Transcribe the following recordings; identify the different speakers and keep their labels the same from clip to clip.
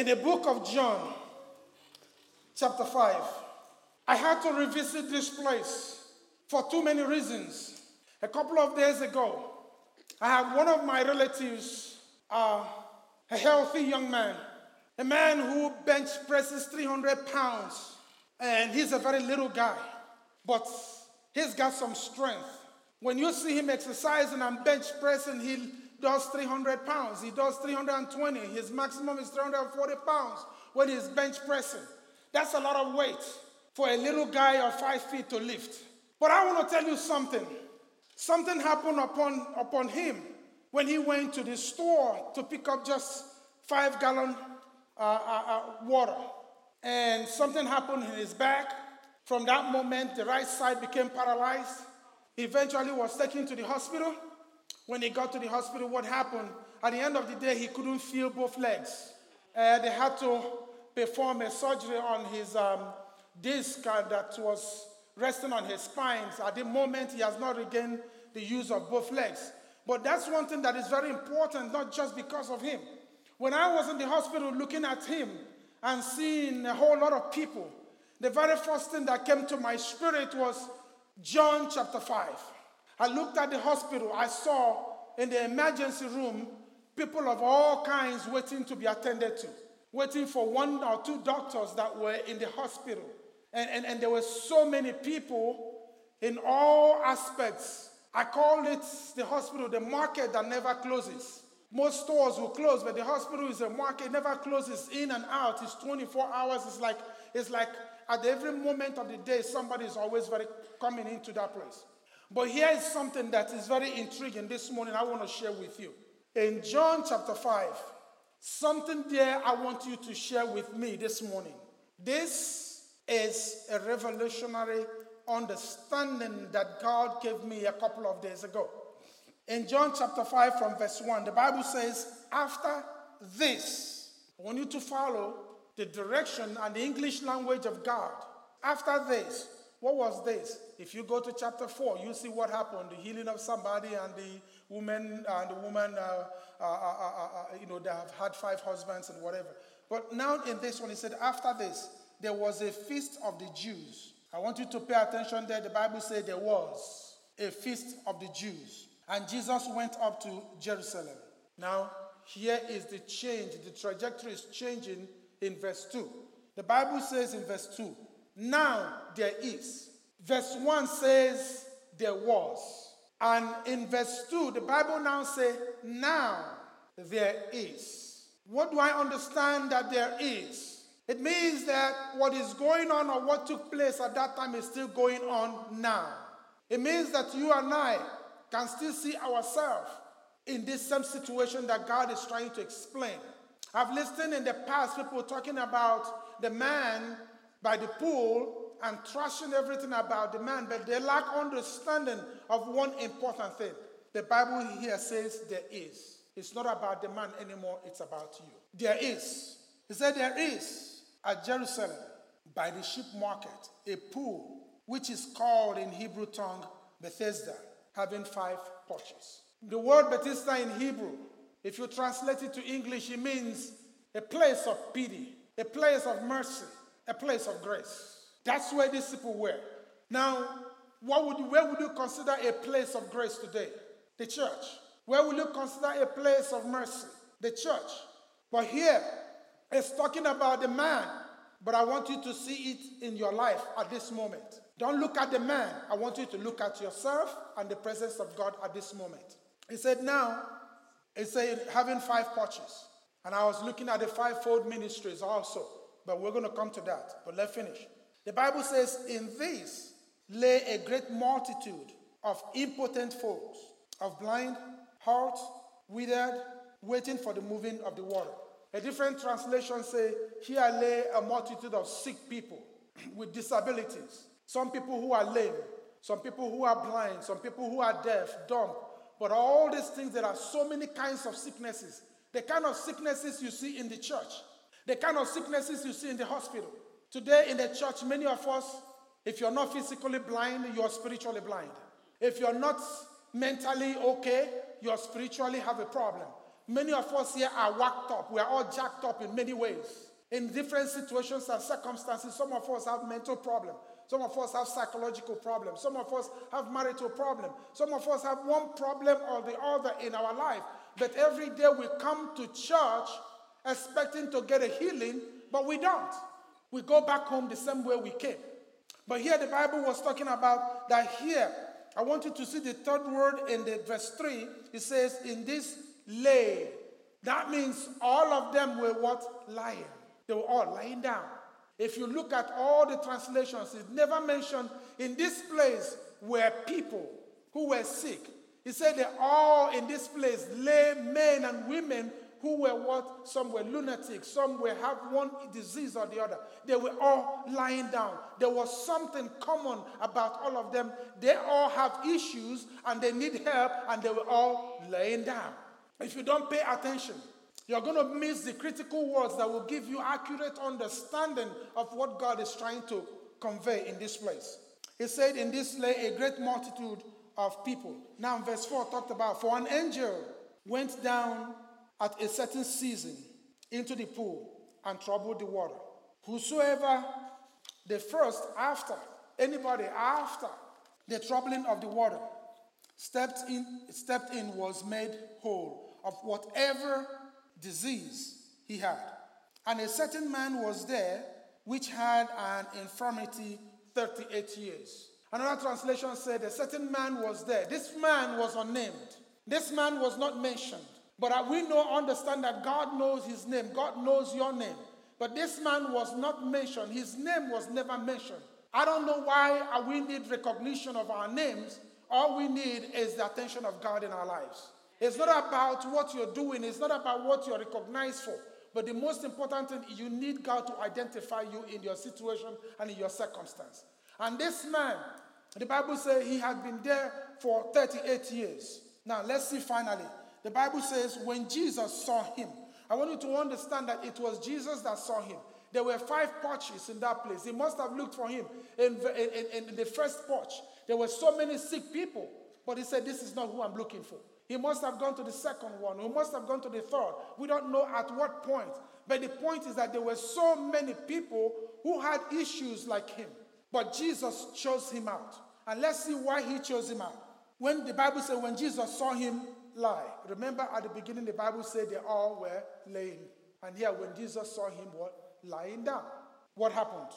Speaker 1: in the book of John, chapter 5. I had to revisit this place for too many reasons. A couple of days ago, I had one of my relatives, uh, a healthy young man, a man who bench presses 300 pounds, and he's a very little guy, but he's got some strength. When you see him exercising and bench pressing, he does 300 pounds. He does 320. His maximum is 340 pounds when he's bench pressing. That's a lot of weight for a little guy of five feet to lift. But I want to tell you something. Something happened upon, upon him when he went to the store to pick up just five gallon uh, uh, uh, water. And something happened in his back. From that moment, the right side became paralyzed. He eventually was taken to the hospital. When he got to the hospital, what happened? At the end of the day, he couldn't feel both legs. Uh, they had to perform a surgery on his um, disc uh, that was resting on his spine. At the moment, he has not regained the use of both legs. But that's one thing that is very important, not just because of him. When I was in the hospital looking at him and seeing a whole lot of people, the very first thing that came to my spirit was John chapter 5. I looked at the hospital, I saw in the emergency room people of all kinds waiting to be attended to, waiting for one or two doctors that were in the hospital. And, and, and there were so many people in all aspects. I call it the hospital, the market that never closes. Most stores will close, but the hospital is a market, never closes in and out. It's 24 hours. It's like, it's like at every moment of the day, somebody is always very coming into that place. But here is something that is very intriguing this morning I want to share with you. In John chapter 5, something there I want you to share with me this morning. This is a revolutionary understanding that God gave me a couple of days ago. In John chapter 5, from verse 1, the Bible says, After this, I want you to follow the direction and the English language of God. After this, what was this? If you go to chapter 4, you see what happened the healing of somebody and the woman, and uh, the woman, uh uh, uh, uh, uh, you know, they have had five husbands and whatever. But now in this one, he said, after this, there was a feast of the Jews. I want you to pay attention there. The Bible said there was a feast of the Jews. And Jesus went up to Jerusalem. Now, here is the change. The trajectory is changing in verse 2. The Bible says in verse 2, now there is. Verse 1 says there was. And in verse 2, the Bible now says, now there is. What do I understand that there is? It means that what is going on or what took place at that time is still going on now. It means that you and I can still see ourselves in this same situation that God is trying to explain. I've listened in the past people talking about the man by the pool and trashing everything about the man, but they lack understanding of one important thing. The Bible here says there is. It's not about the man anymore, it's about you. There is. He said there is at Jerusalem by the sheep market a pool which is called in Hebrew tongue Bethesda, having five porches. The word Bethesda in Hebrew, if you translate it to English, it means a place of pity, a place of mercy, a place of grace. That's where these people were. Now, what would you, where would you consider a place of grace today? The church. Where would you consider a place of mercy? The church. But here, it's talking about the man, but I want you to see it in your life at this moment. Don't look at the man. I want you to look at yourself and the presence of God at this moment. He said, Now, he said, having five porches. And I was looking at the fivefold ministries also. But we're going to come to that. But let's finish. The Bible says, In this lay a great multitude of impotent folks, of blind, halt, withered, waiting for the moving of the water. A different translation say, Here lay a multitude of sick people with disabilities. Some people who are lame, some people who are blind, some people who are deaf, dumb. But all these things, there are so many kinds of sicknesses. The kind of sicknesses you see in the church, the kind of sicknesses you see in the hospital. Today in the church, many of us, if you're not physically blind, you're spiritually blind. If you're not mentally okay, you spiritually have a problem. Many of us here are worked up. We are all jacked up in many ways. In different situations and circumstances, some of us have mental problems. Some of us have psychological problems. Some of us have marital problems. Some of us have one problem or the other in our life. But every day we come to church expecting to get a healing, but we don't. We go back home the same way we came. But here the Bible was talking about that here. I want you to see the third word in the verse 3. It says, In this lay. That means all of them were what? Lying. They were all lying down. If you look at all the translations, it never mentioned in this place were people who were sick. He said they all in this place lay men and women who were what? Some were lunatics, some were have one disease or the other. They were all lying down. There was something common about all of them. They all have issues and they need help, and they were all laying down. If you don't pay attention, you're going to miss the critical words that will give you accurate understanding of what God is trying to convey in this place. He said, In this lay a great multitude of people. Now, verse 4 talked about, For an angel went down at a certain season into the pool and troubled the water. Whosoever the first after, anybody after the troubling of the water, stepped in, stepped in was made whole of whatever disease he had. And a certain man was there which had an infirmity 38 years. Another translation said a certain man was there. This man was unnamed. This man was not mentioned. But we know, understand that God knows his name. God knows your name. But this man was not mentioned. His name was never mentioned. I don't know why we need recognition of our names. All we need is the attention of God in our lives. It's not about what you're doing, it's not about what you're recognized for. But the most important thing, you need God to identify you in your situation and in your circumstance. And this man, the Bible says he had been there for 38 years. Now, let's see finally the Bible says, when Jesus saw him, I want you to understand that it was Jesus that saw him. There were five porches in that place. He must have looked for him in, in, in, the first porch. There were so many sick people, but he said, This is not who I'm looking for. He must have gone to the second one. He must have gone to the third. We don't know at what point. But the point is that there were so many people who had issues like him. But Jesus chose him out. And let's see why he chose him out. When the Bible says, when Jesus saw him, lie. Remember at the beginning, the Bible said they all were laying. And here, when Jesus saw him, what? Lying down. What happened?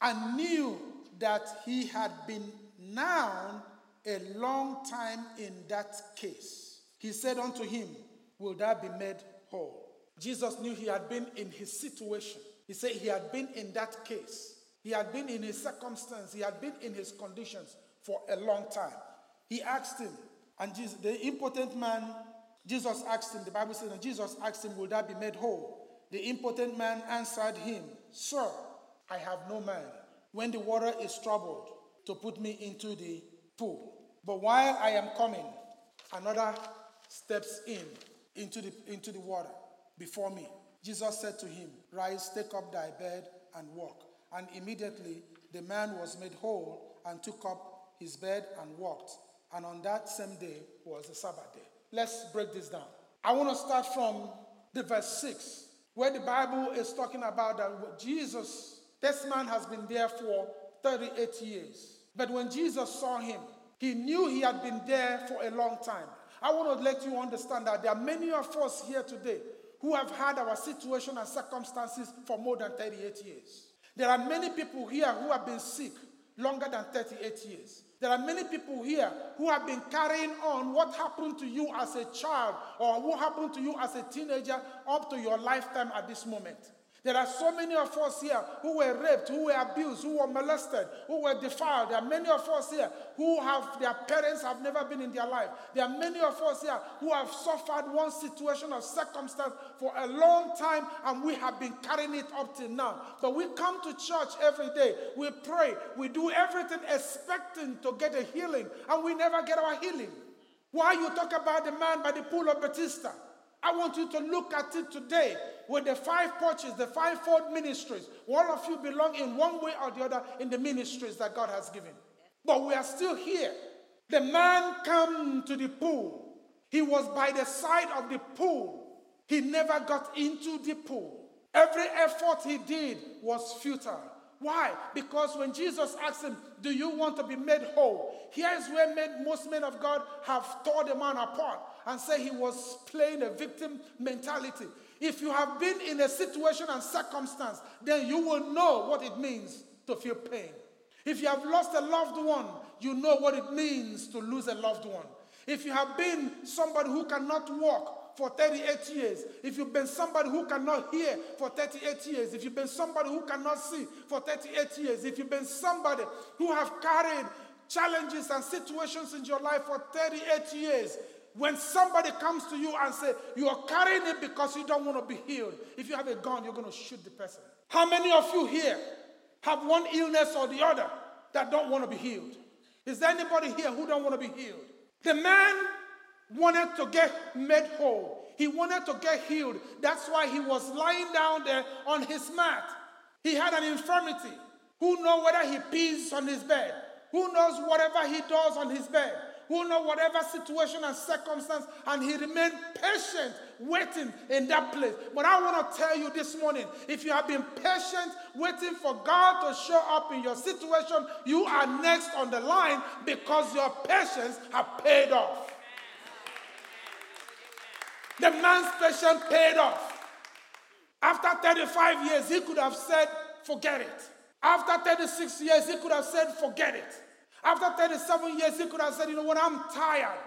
Speaker 1: And knew that he had been now a long time in that case. He said unto him, Will that be made whole? Jesus knew he had been in his situation. He said he had been in that case. He had been in his circumstance. He had been in his conditions for a long time. He asked him, and Jesus, the impotent man, Jesus asked him, the Bible says, and Jesus asked him, Will that be made whole? The impotent man answered him, Sir, I have no man when the water is troubled to put me into the pool. But while I am coming, another steps in into the, into the water before me. Jesus said to him, Rise, take up thy bed and walk. And immediately the man was made whole and took up his bed and walked and on that same day was the Sabbath day. Let's break this down. I want to start from the verse 6, where the Bible is talking about that Jesus, this man has been there for 38 years. But when Jesus saw him, he knew he had been there for a long time. I want to let you understand that there are many of us here today who have had our situation and circumstances for more than 38 years. There are many people here who have been sick longer than 38 years. There are many people here who have been carrying on what happened to you as a child or what happened to you as a teenager up to your lifetime at this moment. There are so many of us here who were raped, who were abused, who were molested, who were defiled. There are many of us here who have their parents have never been in their life. There are many of us here who have suffered one situation or circumstance for a long time and we have been carrying it up till now. But we come to church every day, we pray, we do everything expecting to get a healing, and we never get our healing. Why you talk about the man by the pool of Bethesda? I want you to look at it today with the five porches, the fivefold ministries. All of you belong in one way or the other in the ministries that God has given. But we are still here. The man come to the pool. He was by the side of the pool. He never got into the pool. Every effort he did was futile. Why? Because when Jesus asked him, Do you want to be made whole? Here is where most men of God have torn the man apart and say he was playing a victim mentality. If you have been in a situation and circumstance, then you will know what it means to feel pain. If you have lost a loved one, you know what it means to lose a loved one. If you have been somebody who cannot walk for 38 years, if you've been somebody who cannot hear for 38 years, if you've been somebody who cannot see for 38 years, if you've been somebody who have carried challenges and situations in your life for 38 years, when somebody comes to you and say you are carrying it because you don't want to be healed, if you have a gun, you're going to shoot the person. How many of you here have one illness or the other that don't want to be healed? Is there anybody here who don't want to be healed? The man wanted to get made whole. He wanted to get healed. That's why he was lying down there on his mat. He had an infirmity. Who knows whether he pees on his bed? Who knows whatever he does on his bed? Who know whatever situation and circumstance, and he remained patient, waiting in that place. But I want to tell you this morning if you have been patient, waiting for God to show up in your situation, you are next on the line because your patience have paid off. The man's patience paid off. After 35 years, he could have said, Forget it. After 36 years, he could have said, Forget it. After 37 years, he could have said, You know what, I'm tired.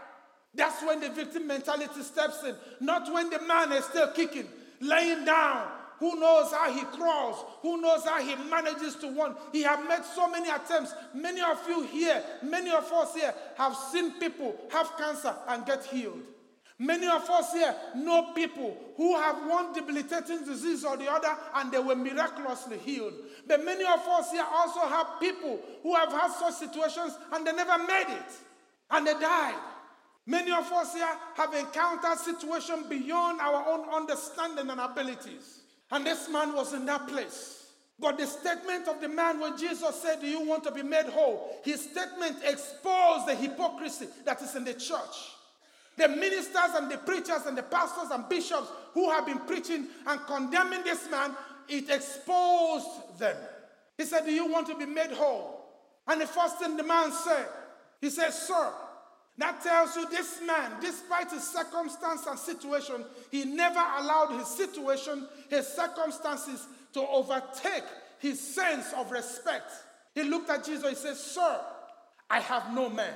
Speaker 1: That's when the victim mentality steps in, not when the man is still kicking, laying down. Who knows how he crawls? Who knows how he manages to run? He have made so many attempts. Many of you here, many of us here have seen people have cancer and get healed. Many of us here know people who have one debilitating disease or the other and they were miraculously healed. But many of us here also have people who have had such situations and they never made it and they died. Many of us here have encountered situations beyond our own understanding and abilities. And this man was in that place. But the statement of the man when Jesus said, Do you want to be made whole? His statement exposed the hypocrisy that is in the church. The ministers and the preachers and the pastors and bishops who have been preaching and condemning this man, it exposed them. He said, Do you want to be made whole? And the first thing the man said, he said, Sir, that tells you this man, despite his circumstance and situation, he never allowed his situation, his circumstances to overtake his sense of respect. He looked at Jesus, he said, Sir, I have no man.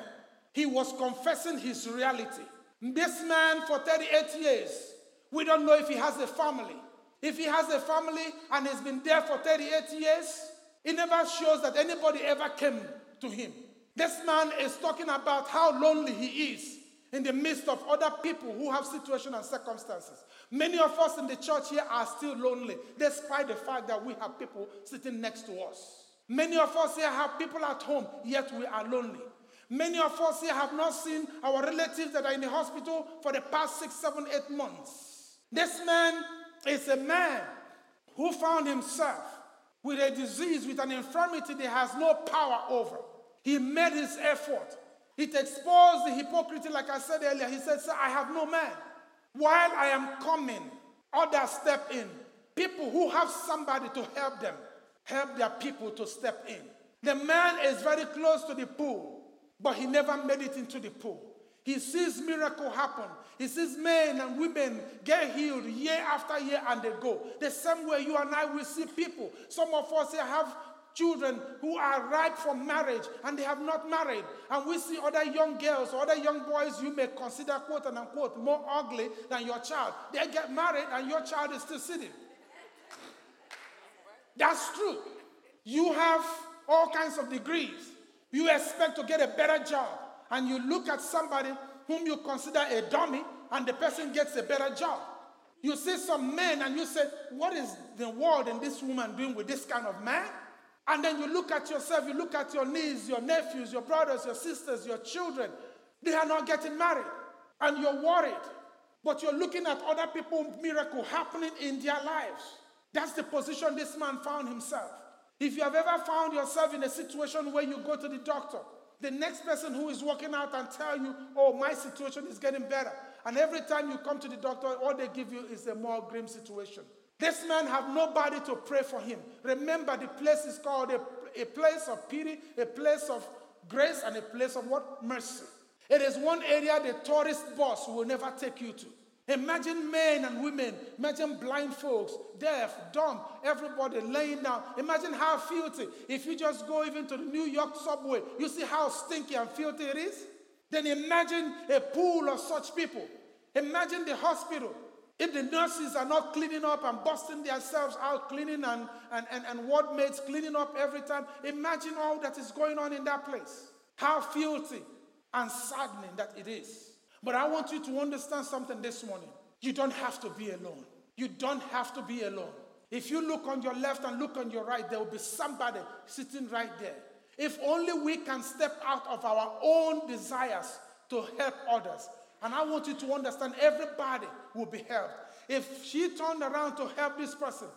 Speaker 1: He was confessing his reality. This man for 38 years, we don't know if he has a family. If he has a family and he's been there for 38 years, it never shows that anybody ever came to him. This man is talking about how lonely he is in the midst of other people who have situations and circumstances. Many of us in the church here are still lonely, despite the fact that we have people sitting next to us. Many of us here have people at home, yet we are lonely. Many of us here have not seen our relatives that are in the hospital for the past six, seven, eight months. This man is a man who found himself with a disease, with an infirmity that has no power over. He made his effort. It exposed the hypocrisy, like I said earlier. He said, Sir, I have no man. While I am coming, others step in. People who have somebody to help them, help their people to step in. The man is very close to the pool. But he never made it into the pool. He sees miracle happen. He sees men and women get healed year after year and they go. The same way you and I will see people. Some of us here have children who are ripe for marriage and they have not married. And we see other young girls or other young boys you may consider, quote and unquote, more ugly than your child. They get married and your child is still sitting. That's true. You have all kinds of degrees. You expect to get a better job, and you look at somebody whom you consider a dummy, and the person gets a better job. You see some men, and you say, What is the world and this woman doing with this kind of man? And then you look at yourself, you look at your nieces, your nephews, your brothers, your sisters, your children. They are not getting married, and you're worried. But you're looking at other people, miracle happening in their lives. That's the position this man found himself. If you have ever found yourself in a situation where you go to the doctor, the next person who is walking out and tell you, oh, my situation is getting better, And every time you come to the doctor, all they give you is a more grim situation. This man have nobody to pray for him. Remember, the place is called a, a place of pity, a place of grace, and a place of what? Mercy. It is one area the tourist bus will never take you to. Imagine men and women, imagine blind folks, deaf, dumb, everybody laying down. Imagine how filthy. If you just go even to the New York subway, you see how stinky and filthy it is? Then imagine a pool of such people. Imagine the hospital. If the nurses are not cleaning up and busting themselves out, cleaning and, and, and, and ward mates cleaning up every time, imagine all that is going on in that place. How filthy and saddening that it is. But I want you to understand something this morning. You don't have to be alone. You don't have to be alone. If you look on your left and look on your right, there will be somebody sitting right there. If only we can step out of our own desires to help others. And I want you to understand everybody will be helped. If she turned around to help this person,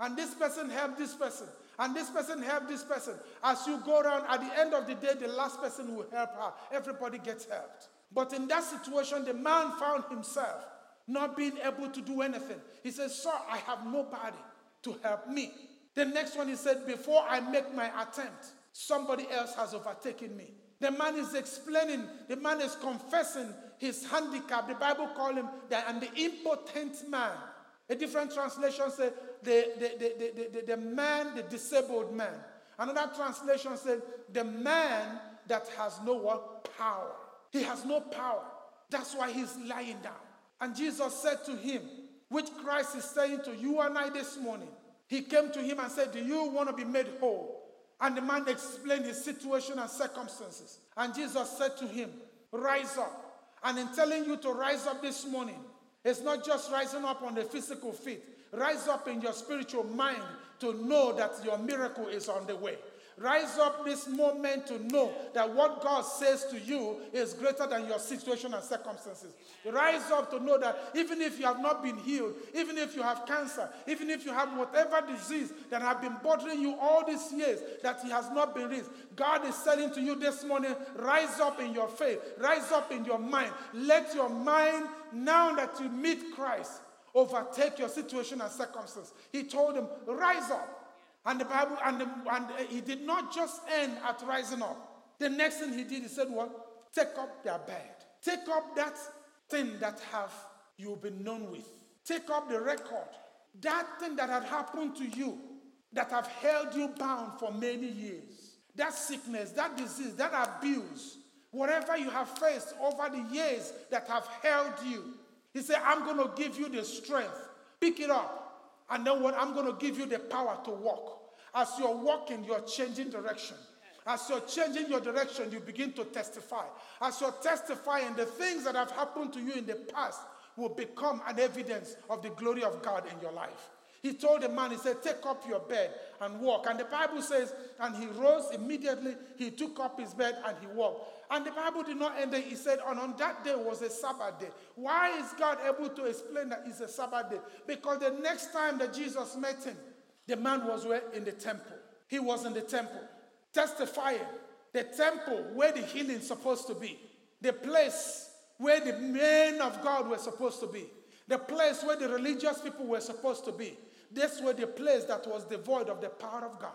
Speaker 1: and this person helped this person, and this person helped this person, as you go around, at the end of the day, the last person will help her. Everybody gets helped. But in that situation, the man found himself not being able to do anything. He said, Sir, I have nobody to help me. The next one, he said, Before I make my attempt, somebody else has overtaken me. The man is explaining, the man is confessing his handicap. The Bible call him the, and the impotent man. A different translation says the, the, the, the, the, man, the disabled man. Another translation says the man that has no? Power. He has no power. That's why he's lying down. And Jesus said to him, which Christ is saying to you and I this morning, he came to him and said, Do you want to be made whole? And the man explained his situation and circumstances. And Jesus said to him, Rise up. And in telling you to rise up this morning, it's not just rising up on the physical feet, rise up in your spiritual mind to know that your miracle is on the way. Rise up this moment to know that what God says to you is greater than your situation and circumstances. Rise up to know that even if you have not been healed, even if you have cancer, even if you have whatever disease that have been bothering you all these years that He has not been raised, God is saying to you this morning, rise up in your faith, rise up in your mind. Let your mind, now that you meet Christ, overtake your situation and circumstances. He told him, rise up. And the Bible, and, the, and he did not just end at rising up. The next thing he did, he said, What? Take up their bed. Take up that thing that have you been known with. Take up the record. That thing that had happened to you, that have held you bound for many years. That sickness, that disease, that abuse, whatever you have faced over the years that have held you. He said, I'm going to give you the strength. Pick it up. And then what? I'm going to give you the power to walk. As you're walking, you're changing direction. As you're changing your direction, you begin to testify. As you're testifying, the things that have happened to you in the past will become an evidence of the glory of God in your life. He told the man, he said, Take up your bed and walk. And the Bible says, and he rose immediately, he took up his bed and he walked. And the Bible did not end there. He said, and on that day was a Sabbath day. Why is God able to explain that it's a Sabbath day? Because the next time that Jesus met him, the man was where? In the temple. He was in the temple, testifying. The temple where the healing supposed to be. The place where the men of God were supposed to be. The place where the religious people were supposed to be. This was the place that was devoid of the power of God.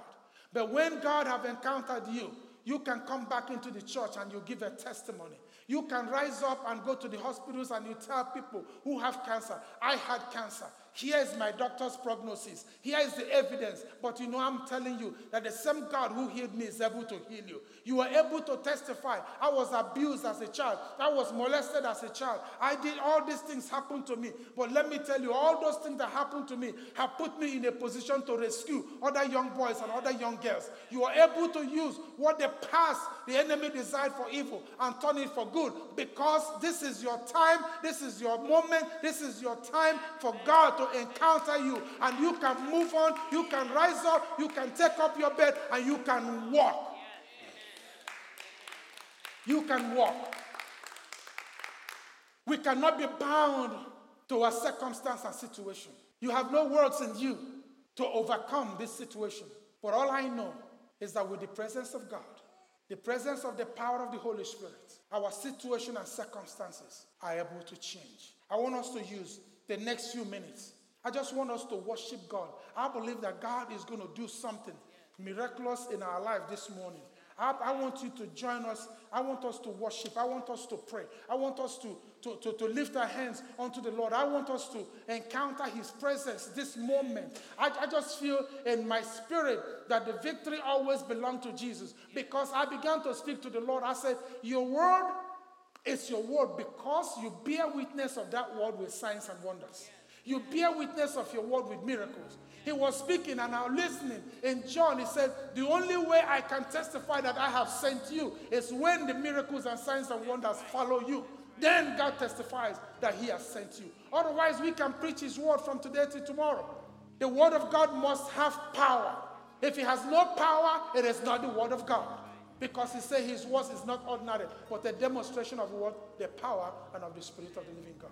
Speaker 1: But when God have encountered you, you can come back into the church and you give a testimony. You can rise up and go to the hospitals and you tell people who have cancer, I had cancer. Here is my doctor's prognosis. Here is the evidence. But you know, I'm telling you that the same God who healed me is able to heal you. You are able to testify. I was abused as a child. I was molested as a child. I did all these things happen to me. But let me tell you, all those things that happened to me have put me in a position to rescue other young boys and other young girls. You are able to use what the past, the enemy designed for evil, and turn it for good because this is your time, this is your moment, this is your time for God to to encounter you. And you can move on, you can rise up, you can take up your bed, and you can walk. You can walk. We cannot be bound to a circumstance and situation. You have no words in you to overcome this situation. But all I know is that with the presence of God, the presence of the power of the Holy Spirit, our situation and circumstances are able to change. I want us to use the next few minutes. I just want us to worship God. I believe that God is going to do something miraculous in our life this morning. I, I, want you to join us. I want us to worship. I want us to pray. I want us to, to, to, to lift our hands unto the Lord. I want us to encounter His presence this moment. I, I just feel in my spirit that the victory always belongs to Jesus because I began to speak to the Lord. I said, Your word is your word because you bear witness of that word with signs and wonders. You bear witness of your word with miracles. He was speaking and I'm listening. In John, he said, The only way I can testify that I have sent you is when the miracles and signs and wonders follow you. Then God testifies that He has sent you. Otherwise, we can preach His word from today to tomorrow. The word of God must have power. If it has no power, it is not the word of God. Because He said His word is not ordinary, but a demonstration of what? The power and of the Spirit of the living God.